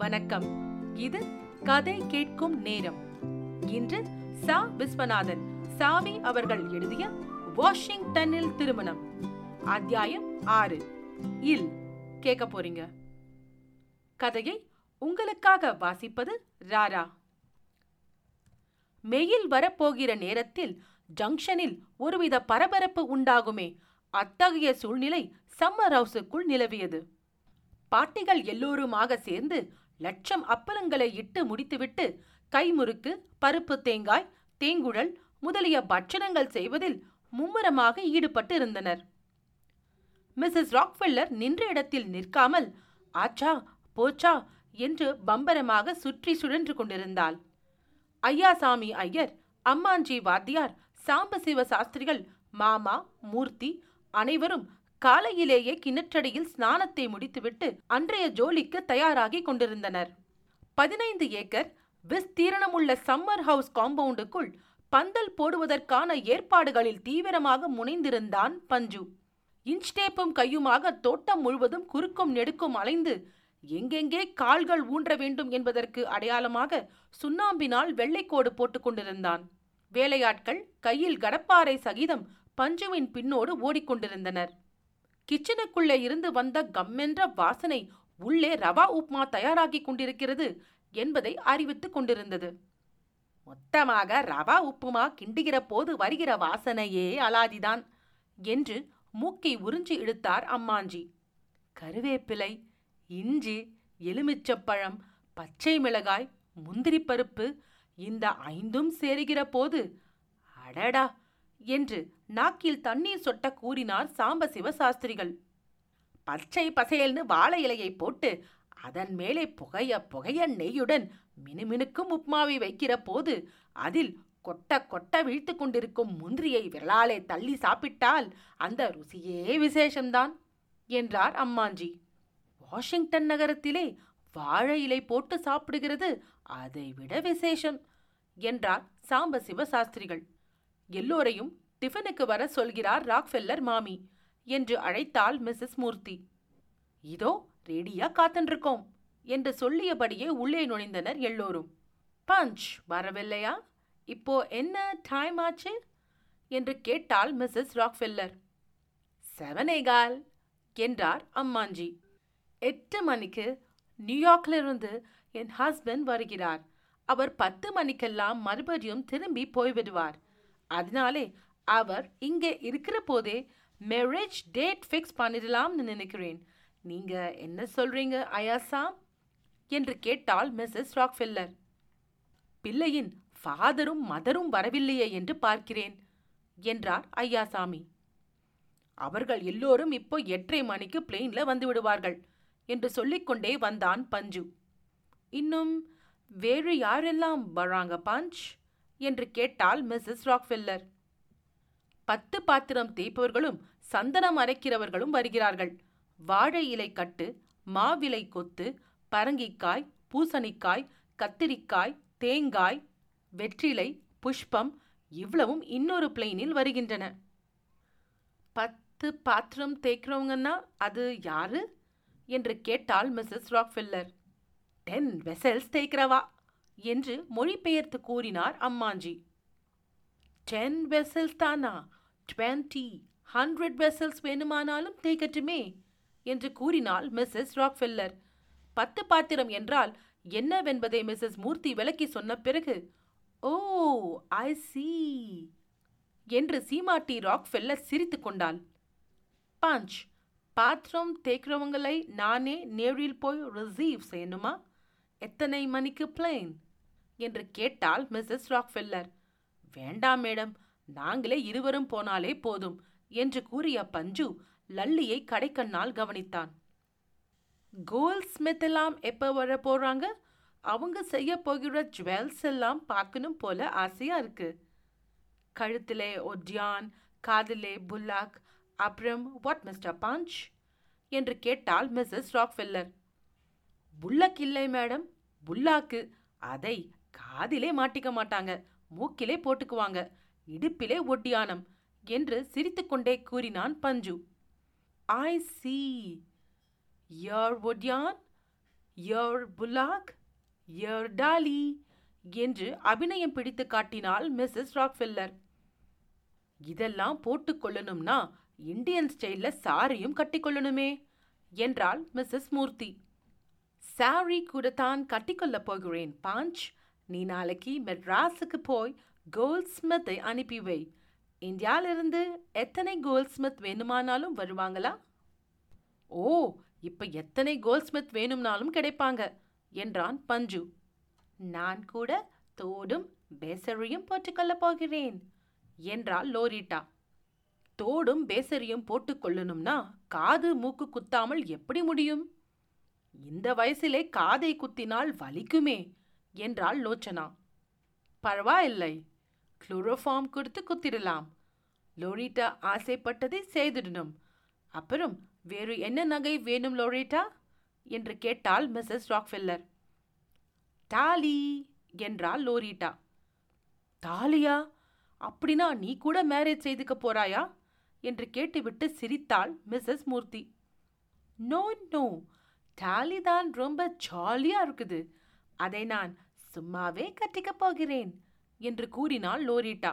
வணக்கம். இது கதை கேட்கும் நேரம். இன்று சா. விஸ்வநாதன் சாவி அவர்கள் எழுதிய வாஷிங்டனில் திருமணம். அத்தியாயம் ஆறு. இல் கேட்க போறீங்க. கதையை உங்களுக்காக வாசிப்பது ராரா. மெயில் வரப்போகிற நேரத்தில் ஜங்ஷனில் ஒருவித பரபரப்பு உண்டாகுமே. அத்தகைய சூழ்நிலை சம்மர் ஹவுஸுக்குள் நிலவியது. பாட்டிகள் எல்லோருமாக சேர்ந்து லட்சம் அப்பளங்களை இட்டு முடித்துவிட்டு கைமுறுக்கு பருப்பு தேங்காய் தேங்குழல் முதலிய பட்சணங்கள் செய்வதில் மும்முரமாக ஈடுபட்டு இருந்தனர் மிஸ்ஸஸ் ராக்ஃபெல்லர் நின்ற இடத்தில் நிற்காமல் ஆச்சா போச்சா என்று பம்பரமாக சுற்றி சுழன்று கொண்டிருந்தாள். ஐயாசாமி ஐயர் அம்மாஞ்சி வாத்தியார் சாம்பசிவ சாஸ்திரிகள் மாமா மூர்த்தி அனைவரும் காலையிலேயே கிணற்றடியில் ஸ்நானத்தை முடித்துவிட்டு அன்றைய ஜோலிக்கு தயாராகி கொண்டிருந்தனர். பதினைந்து ஏக்கர் விஸ்தீரணமுள்ள சம்மர் ஹவுஸ் காம்பவுண்டுக்குள் பந்தல் போடுவதற்கான ஏற்பாடுகளில் தீவிரமாக முனைந்திருந்தான் பஞ்சு. இன்ச்டேப்பும் கையுமாக தோட்டம் முழுவதும் குறுக்கும் நெடுக்கும் அலைந்து எங்கெங்கே கால்கள் ஊன்ற வேண்டும் என்பதற்கு அடையாளமாக சுண்ணாம்பினால் வெள்ளைக்கோடு போட்டுக் கொண்டிருந்தான். வேலையாட்கள் கையில் கடப்பாறை சகிதம் பஞ்சுவின் பின்னோடு ஓடிக்கொண்டிருந்தனர் கிச்சனுக்குள்ளே இருந்து வந்த கம்மென்ற வாசனை உள்ளே ரவா உப்மா தயாராகிக் கொண்டிருக்கிறது என்பதை அறிவித்துக் கொண்டிருந்தது. மொத்தமாக ரவா உப்புமா கிண்டுகிற போது வருகிற வாசனையே அலாதிதான் என்று மூக்கை உறிஞ்சி இழுத்தார் அம்மாஞ்சி. கருவேப்பிலை இஞ்சி எலுமிச்சப்பழம் பச்சை மிளகாய் முந்திரி பருப்பு இந்த ஐந்தும் சேருகிற போது அடடா என்று நாக்கில் தண்ணீர் சொட்ட கூறினார் சாம்பசிவ சாஸ்திரிகள். பச்சை பசேல்னு வாழை இலையை போட்டு அதன் மேலே புகைய புகைய நெய்யுடன் மினுமினுக்கும் உப்மாவை வைக்கிற போது அதில் கொட்ட கொட்ட வீழ்த்து கொண்டிருக்கும் முந்திரியை விரலாலே தள்ளி சாப்பிட்டால் அந்த ருசியே விசேஷம்தான் என்றார் அம்மாஞ்சி. வாஷிங்டன் நகரத்திலே வாழை இலை போட்டு சாப்பிடுகிறது அதைவிட விசேஷம் என்றார் சாம்பசிவ சாஸ்திரிகள். எல்லோரையும் டிஃபனுக்கு வர சொல்கிறார் ராக்ஃபெல்லர் மாமி என்று அழைத்தாள் மிஸ்ஸஸ் மூர்த்தி. இதோ ரெடியா காத்துருக்கோம் என்று சொல்லியபடியே உள்ளே நுழைந்தனர் எல்லோரும். பஞ்ச் வரவில்லையா? இப்போ என்ன டைம் ஆச்சு? என்று கேட்டாள் மிஸ்ஸஸ் ராக்ஃபெல்லர். செவனேகால் என்றார் அம்மாஞ்சி. எட்டு மணிக்கு நியூயார்க்ல இருந்து என் ஹஸ்பண்ட் வருகிறார். அவர் பத்து மணிக்கெல்லாம் மறுபடியும் திரும்பி போய்விடுவார். அதனாலே அவர் இங்கே இருக்கிற போதே மேரேஜ் டேட் ஃபிக்ஸ் பண்ணிடலாம்னு நினைக்கிறேன். நீங்க என்ன சொல்றீங்க அயாசாம் என்று கேட்டாள் மிஸ்ஸஸ் ராக்ஃபில்லர் பிள்ளையின் ஃபாதரும் மதரும் வரவில்லையே என்று பார்க்கிறேன் என்றார் ஐயாசாமி. அவர்கள் எல்லோரும் இப்போ எட்டரை மணிக்கு பிளெயின்ல வந்து விடுவார்கள் என்று சொல்லிக்கொண்டே வந்தான் பஞ்சு. இன்னும் வேறு யாரெல்லாம் வராங்க பஞ்ச்? என்று கேட்டால் மிஸ்ஸஸ் ராக்ஃபில்லர் பத்து பாத்திரம் தேய்ப்பவர்களும் சந்தனம் அரைக்கிறவர்களும் வருகிறார்கள். வாழை இலை கட்டு மாவிலை கொத்து பரங்கிக்காய் பூசணிக்காய் கத்திரிக்காய் தேங்காய் வெற்றிலை புஷ்பம் இவ்வளவும் இன்னொரு பிளெயினில் வருகின்றன. பத்து பாத்திரம் தேய்க்கிறவங்கன்னா அது யாரு? என்று கேட்டால் மிஸ்ஸஸ் ராக்ஃபில்லர். டென் வெசல்ஸ் தேய்க்கிறவா? என்று மொழிபெயர்த்து கூறினார் அம்மாஞ்சி. டென் வெசல்ஸ் தானா? டுவெண்ட்டி ஹண்ட்ரட் வெசல்ஸ் வேணுமானாலும் தேய்க்கட்டுமே என்று கூறினாள் மிஸ்ஸஸ் ராக்ஃபெல்லர் பத்து பாத்திரம் என்றால் என்னவென்பதை மிஸ்ஸஸ் மூர்த்தி விளக்கி சொன்ன பிறகு ஓ ஐ சி என்று சீமாட்டி ராக்ஃபெல்லர் சிரித்து கொண்டாள். பஞ்ச் பாத்திரம் தேய்க்கிறவங்களை நானே நேரில் போய் ரிசீவ் செய்யணுமா? எத்தனை மணிக்கு பிளேன் என்று கேட்டாள் மிஸ்ஸஸ் ராக்ஃபெல்லர் வேண்டாம் மேடம் நாங்களே இருவரும் போனாலே போதும் என்று கூறிய பஞ்சு லல்லியை கடைக்கண்ணால் கவனித்தான். கோல் ஸ்மித் எல்லாம் எப்போ வர போறாங்க? அவங்க செய்ய போகிற ஜுவல்ஸ் எல்லாம் பார்க்கணும் போல ஆசையா இருக்கு. கழுத்திலே ஒட்யான் காதிலே புல்லாக் அப்புறம் வாட் மிஸ்டர் பஞ்ச்? என்று கேட்டால் மிஸ்ஸஸ் ராக்ஃபெல்லர். புல்லக் இல்லை மேடம். புல்லாக்கு. அதை காதிலே மாட்டிக்க மாட்டாங்க. மூக்கிலே போட்டுக்குவாங்க. இடுப்பிலே ஒட்டியானம் என்று சிரித்துக்கொண்டே கூறினான் பஞ்சு. ஐ சி யர் ஒட்யான் யர் புலாக் யர் டாலி என்று அபிநயம் பிடித்து காட்டினாள் மிஸ்ஸஸ் ராக்ஃபில்லர். இதெல்லாம் போட்டுக்கொள்ளணும்னா இந்தியன் ஸ்டைலில் சாரியும் கட்டிக்கொள்ளணுமே என்றாள் மிஸ்ஸஸ் மூர்த்தி. சாரி கூட தான் கட்டிக்கொள்ளப் போகிறேன் பாஞ்ச். நீ நாளைக்கு மெட்ராஸுக்கு போய் கோல்ஸ்மித்தை அனுப்பி வை. இந்தியாவிலிருந்து எத்தனை கோல்ஸ்மித் வேணுமானாலும் வருவாங்களா? ஓ இப்ப எத்தனை கோல்ஸ்மித் வேணும்னாலும் கிடைப்பாங்க என்றான் பஞ்சு. நான் கூட தோடும் பேசரியும் போட்டுக்கொள்ளப் போகிறேன் என்றாள் லோரிட்டா. தோடும் பேசரியும் போட்டுக்கொள்ளணும்னா காது மூக்கு குத்தாமல் எப்படி முடியும்? இந்த வயசிலே காதை குத்தினால் வலிக்குமே என்றாள் லோச்சனா. பரவாயில்லை குளோரோஃபார்ம் கொடுத்து குத்திடலாம். லோரிட்டா ஆசைப்பட்டதை செய்திடணும். அப்புறம் வேறு என்ன நகை வேணும் லோரிட்டா? என்று கேட்டாள் மிஸ்ஸஸ் ராக்ஃபில்லர் தாலி என்றாள் லோரிட்டா. தாலியா? அப்படின்னா நீ கூட மேரேஜ் செய்துக்க போறாயா? என்று கேட்டுவிட்டு சிரித்தாள் Mrs Murthy. No no tally தான் ரொம்ப ஜாலியா இருக்குது. அதை நான் சும்மாவே கட்டிக்கப் போகிறேன். என்று கூறினாள் லோரிட்டா.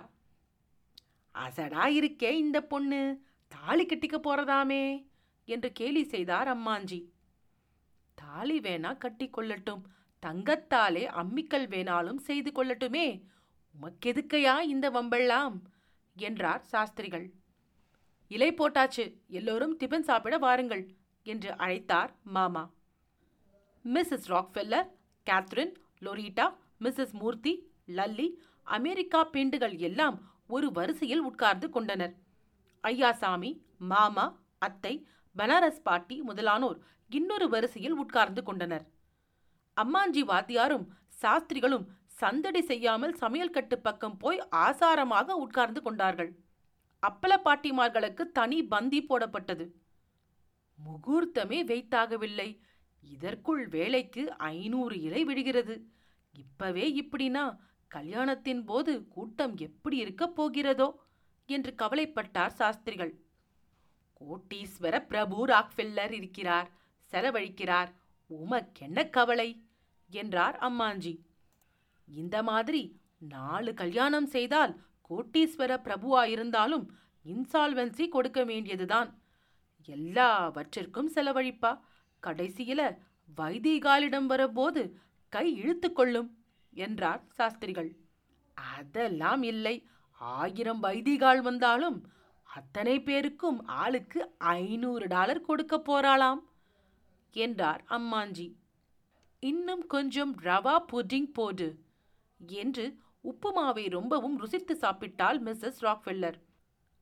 அசடா இருக்கே இந்த பொண்ணு. தாலி கட்டிக்க போறதாமே என்று கேலி செய்தார் அம்மாஞ்சி. தாலி வேணா கட்டி கொள்ளட்டும். தங்கத்தாலே அம்மிக்கல் வேணாலும் செய்து கொள்ளட்டுமே. உமக்கெதுக்கையா இந்த வம்பெல்லாம்? என்றார் சாஸ்திரிகள். இலை போட்டாச்சு. எல்லோரும் டிபன் சாப்பிட வாருங்கள் என்று அழைத்தார் மாமா. Mrs Rockefeller Catherine Loretta Mrs Murthy Lalli America பெண்டுகள் எல்லாம் ஒரு வரிசையில் உட்கார்ந்து கொண்டனர். ஐயாசாமி மாமா அத்தை பனாரஸ் பாட்டி முதலானோர் இன்னொரு வரிசையில் உட்கார்ந்து கொண்டனர். அம்மாஞ்சி வாத்தியாரும் சாஸ்திரிகளும் சந்தடி செய்யாமல் சமையல் கட்டு பக்கம் போய் ஆசாரமாக உட்கார்ந்து கொண்டார்கள். அப்பள பாட்டிமார்களுக்கு தனி பந்தி போடப்பட்டது. முகூர்த்தமே வைத்தாகவில்லை. இதற்குள் வேலைக்கு ஐநூறு இலை விடுகிறது இப்பவே இப்படினா கல்யாணத்தின் போது கூட்டம் எப்படி இருக்கப் போகிறதோ என்று கவலைப்பட்டார் சாஸ்திரிகள். கோட்டீஸ்வர பிரபு ராக்ஃபில்லர் இருக்கிறார் செலவழிக்கிறார் உமக்கென்ன கவலை? என்றார் அம்மாஞ்சி. இந்த மாதிரி நாலு கல்யாணம் செய்தால் கோட்டீஸ்வர பிரபுவாயிருந்தாலும் இன்சால்வன்சி கொடுக்க வேண்டியதுதான். எல்லாவற்றிற்கும் செலவழிப்பா? கடைசியில வைதிகாலிடம் வரும்போது கை இழுத்து கொள்ளும். என்றார் சாஸ்திரிகள். அதெல்லாம் இல்லை. ஆயிரம் வைதிகால் வந்தாலும் அத்தனை பேருக்கும் ஆளுக்கு ஐநூறு டாலர் கொடுக்க போறாளாம் என்றார் அம்மாஞ்சி. இன்னும் கொஞ்சம் ரவா புட்டிங் போடு என்று உப்புமாவை ரொம்பவும் ருசித்து சாப்பிட்டாள் மிஸ்ஸஸ் ராக்வெல்லர்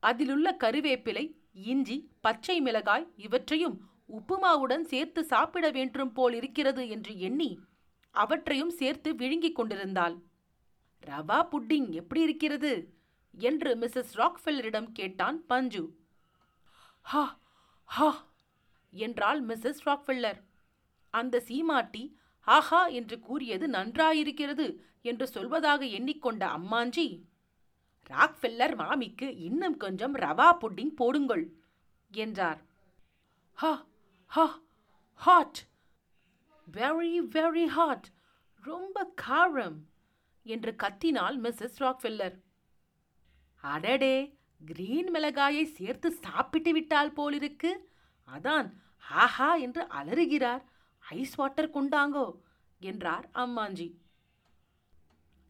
அதிலுள்ள கருவேப்பிலை இஞ்சி பச்சை மிளகாய் இவற்றையும் உப்புமாவுடன் சேர்த்து சாப்பிட வேண்டும் போல் இருக்கிறது என்று எண்ணி அவற்றையும் சேர்த்து விழுங்கிக் கொண்டிருந்தாள். ரவா புட்டிங் எப்படி இருக்கிறது? என்று மிஸ்ஸஸ் ராக்ஃபெல்லரிடம் கேட்டான் பஞ்சு. ஹா ஹா என்றாள் மிஸ்ஸஸ் ராக்ஃபெல்லர். அந்த சீமாட்டி ஆஹா என்று கூறியது நன்றாயிருக்கிறது என்று சொல்வதாக எண்ணிக்கொண்ட அம்மாஞ்சி ராக்ஃபெல்லர் மாமிக்கு இன்னும் கொஞ்சம் ரவா புட்டிங் போடுங்கள் என்றார். ஹா ஹா ஹாட் வெரி வெரி ஹாட் ரொம்ப காரம் என்று கத்தினாள் மிஸ்ஸஸ் ராக்ஃபில்லர். அடடே கிரீன் மிளகாயை சேர்த்து சாப்பிட்டு விட்டால் போலிருக்கு. அதான் ஆஹா என்று அலறுகிறார். ஐஸ் வாட்டர் கொண்டாங்கோ என்றார் அம்மாஞ்சி.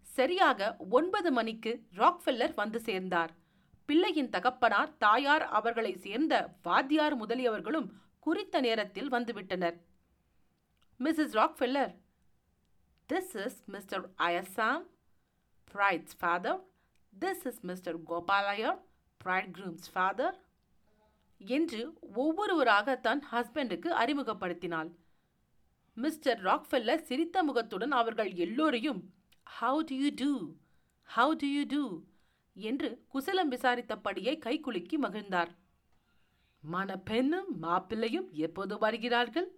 சரியாக ஒன்பது மணிக்கு ராக்ஃபெல்லர் வந்து சேர்ந்தார். பிள்ளையின் தகப்பனார் தாயார் அவர்களை சேர்ந்த வாத்தியார் முதலியவர்களும் குறித்த நேரத்தில் வந்துவிட்டனர் Mrs Rockefeller this is mister அயசாம் bride's father this is mister Gopalayar bride father. Father என்று ஒவ்வொருவராக தன் ஹஸ்பண்டுக்கு அறிமுகப்படுத்தினாள். மிஸ்டர் ராக்ஃபெல்லர் சிரித்த முகத்துடன் அவர்கள் எல்லோரையும் how do you do how do you do என்று குசலம் விசாரித்தபடியே கைகுலுக்கி மகிழ்ந்தார். மணப்பெண்ணும் மாப்பிள்ளையும் எப்போது வருகிறார்கள்?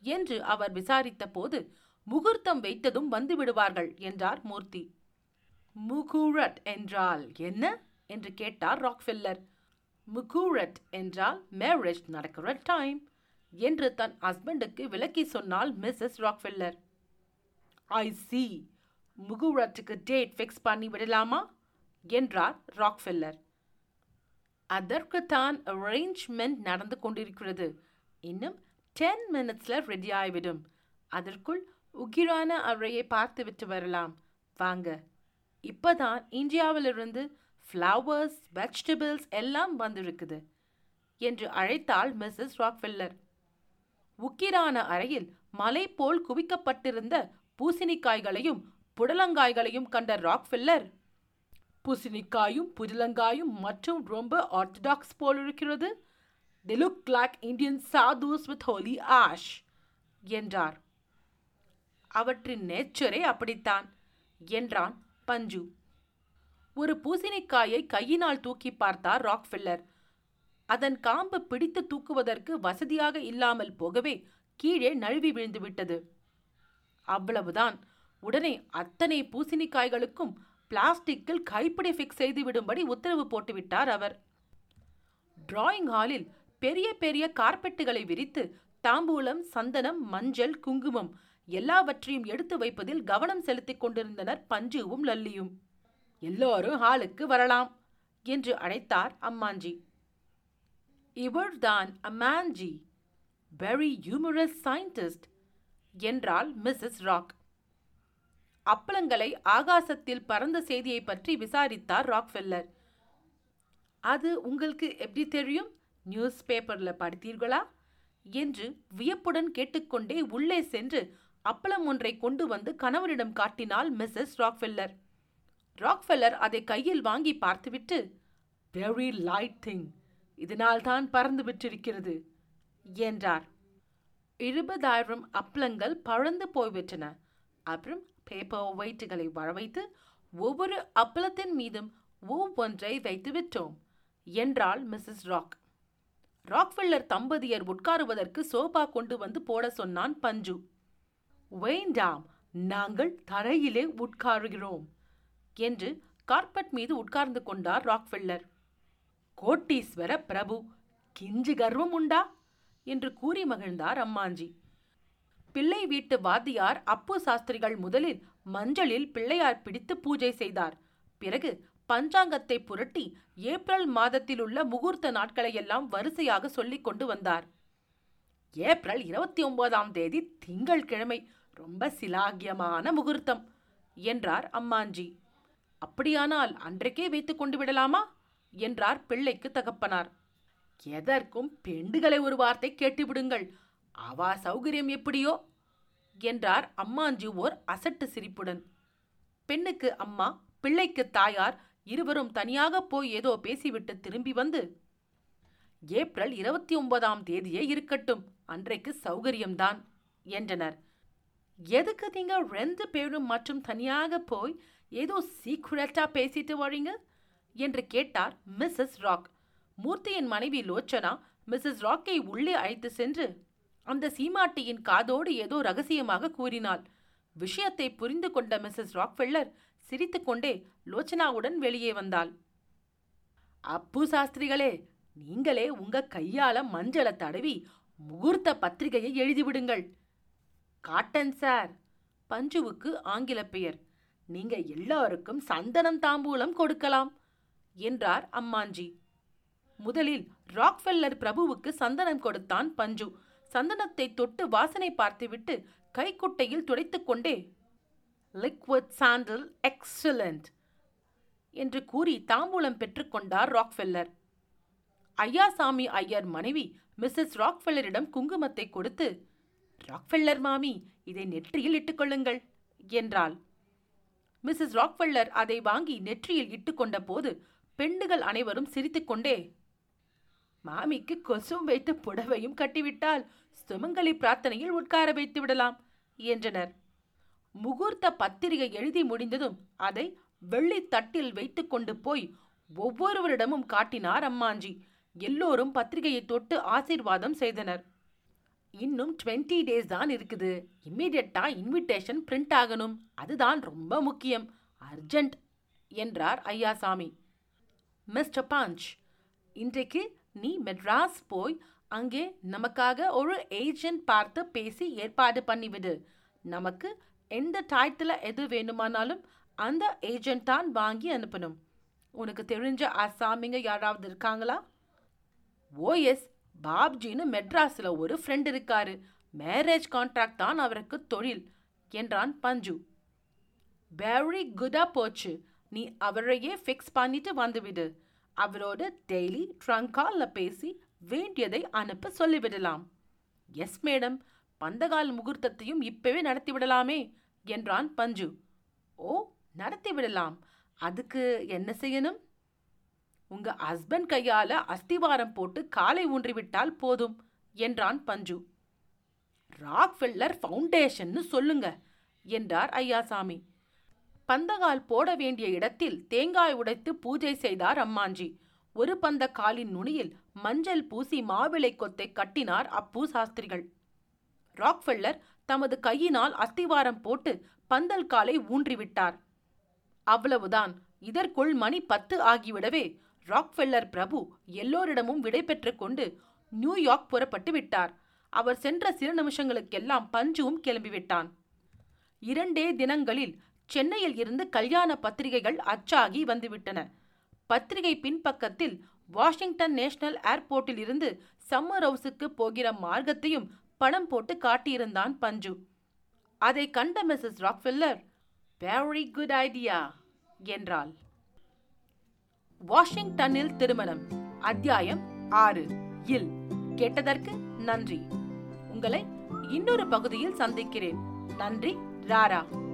என்று அவர் விசாரித்த போது முகூர்த்தம் வைத்ததும் வந்து விடுவார்கள் என்றார் மூர்த்தி. முகூரட் என்றால் என்ன? என்று கேட்டார் ராக்ஃபெல்லர் முகூரட் என்றால் மேரேஜ் நடக்கிற டைம் என்று தன் ஹஸ்பண்டுக்கு விளக்கி சொன்னால் மிஸ்ஸஸ் ராக்ஃபெல்லர் ஐ சி முகூரத்துக்கு டேட் ஃபிக்ஸ் பண்ணி விடலாமா? என்றார் ராக்ஃபெல்லர் அதற்குத்தான் அரேஞ்ச்மெண்ட் நடந்து கொண்டிருக்கிறது. இன்னும் டென் மினிட்ஸில் ரெடி ஆகிவிடும் அதற்குள் உகிரான அறையை பார்த்துவிட்டு வரலாம். வாங்க. இப்போதான் இந்தியாவிலிருந்து ஃப்ளவர்ஸ் வெஜிடபிள்ஸ் எல்லாம் வந்திருக்குது என்று அழைத்தாள் மிஸ்ஸஸ் ராக்ஃபில்லர் உக்கிரான அறையில் மலை போல் குவிக்கப்பட்டிருந்த பூசணிக்காய்களையும் புடலங்காய்களையும் கண்ட ராக்ஃபில்லர் பூசணிக்காயும் புடலங்காயும் மற்றும் ரொம்ப ஆர்த்தடாக்ஸ் போல் இருக்கிறது. They look like Indian sadhus with holy ash என்றார். அவற்றின் நேச்சரே அப்படித்தான் என்றான் பஞ்சு. ஒரு பூசணிக்காயை கையினால் தூக்கி பார்த்தார் ராக்ஃபில்லர். அதன் காம்பு பிடித்து தூக்குவதற்கு வசதியாக இல்லாமல் போகவே கீழே நழுவி விழுந்து விட்டது அவ்வளவுதான். உடனே அத்தனை பூசணிக்காய்களுக்கும் பிளாஸ்டிக்கில் கைப்பிடி ஃபிக்ஸ் செய்துவிடும்படி உத்தரவு போட்டுவிட்டார் அவர். டிராயிங் ஹாலில் பெரிய பெரிய கார்பெட்டுகளை விரித்து தாம்பூலம் சந்தனம் மஞ்சள் குங்குமம் எல்லாவற்றையும் எடுத்து வைப்பதில் கவனம் செலுத்திக் கொண்டிருந்தனர் பஞ்சுவும் லல்லியும். எல்லோரும் ஹாலுக்கு வரலாம் என்று அழைத்தார் அம்மாஞ்சி. இவர்தான் அம்மாஞ்சி வெரி ஹியூமரஸ் சயின்டிஸ்ட் என்றாள் மிஸ்ஸஸ் ராக். அப்பளங்களை ஆகாசத்தில் பறந்த செய்தியை பற்றி விசாரித்தார் ராக்ஃபெல்லர். அது உங்களுக்கு எப்படி தெரியும்? நியூஸ் பேப்பரில் படித்தீர்களா? என்று வியப்புடன் கேட்டுக்கொண்டே உள்ளே சென்று அப்பளம் ஒன்றை கொண்டு வந்து கணவரிடம் காட்டினாள் மிஸ்ஸஸ் ராக்ஃபெல்லர். ராக்ஃபெல்லர் அதை கையில் வாங்கி பார்த்துவிட்டு வெரி லைட் திங் இதனால்தான் பறந்து விட்டிருக்கிறது என்றார். இருபதாயிரம் அப்பளங்கள் பழந்து போய்விட்டன. அப்புறம் பேப்பர் ஒயிட்டுகளை வரவைத்து ஒவ்வொரு அப்பளத்தின் மீதும் ஒவ்வொன்றை வைத்து விட்டோம் என்றாள் மிஸ்ஸஸ் ராக். ராக்ஃபில்லர் தம்பதியர் உட்காருவதற்கு சோபா கொண்டு வந்து போட சொன்னான் பஞ்சு. வேண்டாம் நாங்கள் தரையிலே உட்காருகிறோம் என்று கார்பெட் மீது உட்கார்ந்து கொண்டார் ராக்ஃபெல்லர். கோட்டீஸ்வர பிரபு கிஞ்சு கர்வம் உண்டா? என்று கூறி மகிழ்ந்தார் அம்மாஞ்சி. பிள்ளை வீட்டு வாத்தியார் அப்பு சாஸ்திரிகள் முதலில் மஞ்சளில் பிள்ளையார் பிடித்து பூஜை செய்தார். பிறகு பஞ்சாங்கத்தை புரட்டி ஏப்ரல் மாதத்தில் உள்ள முகூர்த்த நாட்களையெல்லாம் வரிசையாக சொல்லிக் கொண்டு வந்தார். ஏப்ரல் இருபத்தி ஒன்பதாம் தேதி திங்கள் கிழமை ரொம்ப சிலாகியமான முகூர்த்தம் என்றார் அம்மாஞ்சி. அப்படியானால் அன்றைக்கே வைத்து கொண்டு விடலாமா? என்றார் பிள்ளைக்கு தகப்பனார். எதற்கும் பெண்டுகளை ஒரு வார்த்தை கேட்டுவிடுங்கள். அவா சௌகரியம் எப்படியோ? என்றார் அம்மாஞ்சி ஓர் அசட்டு சிரிப்புடன். பெண்ணுக்கு அம்மா பிள்ளைக்கு தாயார் இருவரும் தனியாக போய் ஏதோ பேசிவிட்டு திரும்பி வந்து ஏப்ரல் இருபத்தி ஒன்பதாம் தேதியே இருக்கட்டும். அன்றைக்கு சௌகரியம்தான் என்றனர். எதுக்கு நீங்க ரெண்டு பேரும் மற்றும் தனியாக போய் ஏதோ சீக்குரட்டா பேசிட்டு வரீங்க என்று கேட்டார் மிஸ்ஸஸ் ராக். மூர்த்தியின் மனைவி லோச்சனா மிஸ்ஸஸ் ராக்கை உள்ளே அழைத்து சென்று அந்த சீமாட்டியின் காதோடு ஏதோ ரகசியமாக கூறினாள். விஷயத்தை புரிந்து கொண்ட மிஸ்ஸஸ் ராக்ஃபெல்லர் சிரித்துக்கொண்டே லோச்சனாவுடன் வெளியே வந்தாள். அப்பு சாஸ்திரிகளே நீங்களே உங்க கையால மஞ்சளை தடவி முகூர்த்த பத்திரிகையை எழுதிவிடுங்கள். Cotton sir. பஞ்சுவுக்கு ஆங்கில பெயர். நீங்க எல்லாருக்கும் சந்தனம் தாம்பூலம் கொடுக்கலாம் என்றார் அம்மாஞ்சி. முதலில் ராக்ஃபெல்லர் பிரபுவுக்கு சந்தனம் கொடுத்தான் பஞ்சு. சந்தனத்தை தொட்டு வாசனை பார்த்துவிட்டு கைக்குட்டையில் துடைத்து கொண்டே லிக்விட் சாண்டில் எக்ஸலண்ட் என்று கூறி தாம்பூலம் பெற்றுக்கொண்டார் ராக்ஃபெல்லர். ஐயாசாமி ஐயர் மனைவி மிஸ்ஸஸ் ராக்ஃபெல்லரிடம் குங்குமத்தை கொடுத்து ராக்ஃபெல்லர் மாமி இதை நெற்றியில் இட்டுக்கொள்ளுங்கள் என்றாள். மிஸ்ஸஸ் ராக்ஃபெல்லர் அதை வாங்கி நெற்றியில் இட்டுக்கொண்ட போது பெண்டுகள் அனைவரும் சிரித்துக்கொண்டே மாமிக்கு கொசும் வைத்து புடவையும் கட்டிவிட்டால் சுமங்கலி பிரார்த்தனையில் உட்கார வைத்து விடலாம் என்றனர். முகூர்த்த பத்திரிகை எழுதி முடிந்ததும் அதை வெள்ளி தட்டில் வைத்துக்கொண்டு போய் ஒவ்வொருவரிடமும் காட்டினார் அம்மாஞ்சி. எல்லோரும் பத்திரிகையை தொட்டு ஆசீர்வாதம் செய்தனர். இன்னும் டுவெண்ட்டி டேஸ் தான் இருக்குது. இம்மிடியட்டா இன்விடேஷன் பிரிண்ட் ஆகணும். அதுதான் ரொம்ப முக்கியம். அர்ஜென்ட் என்றார் ஐயாசாமி. மிஸ்டர் பாஞ்ச் இன்றைக்கு நீ மெட்ராஸ் போய் அங்கே நமக்காக ஒரு ஏஜென்ட் பார்த்து பேசி ஏற்பாடு பண்ணிவிடு. நமக்கு எந்த டயத்தில் எது வேணுமானாலும் அந்த ஏஜென்ட் தான் வாங்கி அனுப்பணும். உனக்கு தெரிஞ்ச அசாமிங்க யாராவது இருக்காங்களா? ஓ எஸ் பாப்ஜின்னு மெட்ராஸில் ஒரு ஃப்ரெண்ட் இருக்காரு. மேரேஜ் கான்ட்ராக்ட் தான் அவருக்கு தொழில் என்றான் பஞ்சு. வெரி குடா போச்சு. நீ அவரையே ஃபிக்ஸ் பண்ணிட்டு வந்துவிடு. அவரோட டெய்லி ட்ரங்காலில் பேசி வேண்டியதை அனுப்ப சொல்லிவிடலாம். எஸ் மேடம் பந்தகால் முகூர்த்தத்தையும் இப்பவே நடத்திவிடலாமே என்றான் பஞ்சு. ஓ நடத்திவிடலாம் அதுக்கு என்ன செய்யணும்? உங்க ஹஸ்பண்ட் கையால அஸ்திவாரம் போட்டு காலை ஊன்றிவிட்டால் போதும் என்றான் பஞ்சு. ராக்ஃபில்லர் ஃபவுண்டேஷன்னு சொல்லுங்க என்றார் ஐயாசாமி. பந்தகால் போட வேண்டிய இடத்தில் தேங்காய் உடைத்து பூஜை செய்தார் அம்மாஞ்சி. ஒரு பந்த காலின் நுனியில் மஞ்சள் பூசி மாவிளை கொத்தை கட்டினார் அப்பூ சாஸ்திரிகள். ராக்ஃபெல்லர் தமது கையினால் அஸ்திவாரம் போட்டு பந்தல் காலை ஊன்றிவிட்டார். அவ்வளவுதான் இதற்குள் மணி பத்து ஆகிவிடவே ராக்ஃபெல்லர் பிரபு எல்லோரிடமும் விடை கொண்டு நியூயார்க் புறப்பட்டு விட்டார். அவர் சென்ற சில நிமிஷங்களுக்கெல்லாம் பஞ்சுவும் கிளம்பிவிட்டான். இரண்டே தினங்களில் சென்னையில் இருந்து கல்யாண பத்திரிகைகள் அச்சாகி வந்துவிட்டன. பத்திரிகை பின்பக்கத்தில் வாஷிங்டன் நேஷனல் ஏர்போர்ட்டில் இருந்து சம்மர் ஹவுஸுக்கு போகிற மார்க்கத்தையும் பணம் போட்டு காட்டியிருந்தான் பஞ்சு. அதை கண்ட Mrs Rockefeller very good idea என்றாள். வாஷிங்டனில் திருமணம். அத்தியாயம் ஆறு. இல். கேட்டதற்கு நன்றி. உங்களை இன்னொரு பகுதியில் சந்திக்கிறேன். நன்றி ராரா.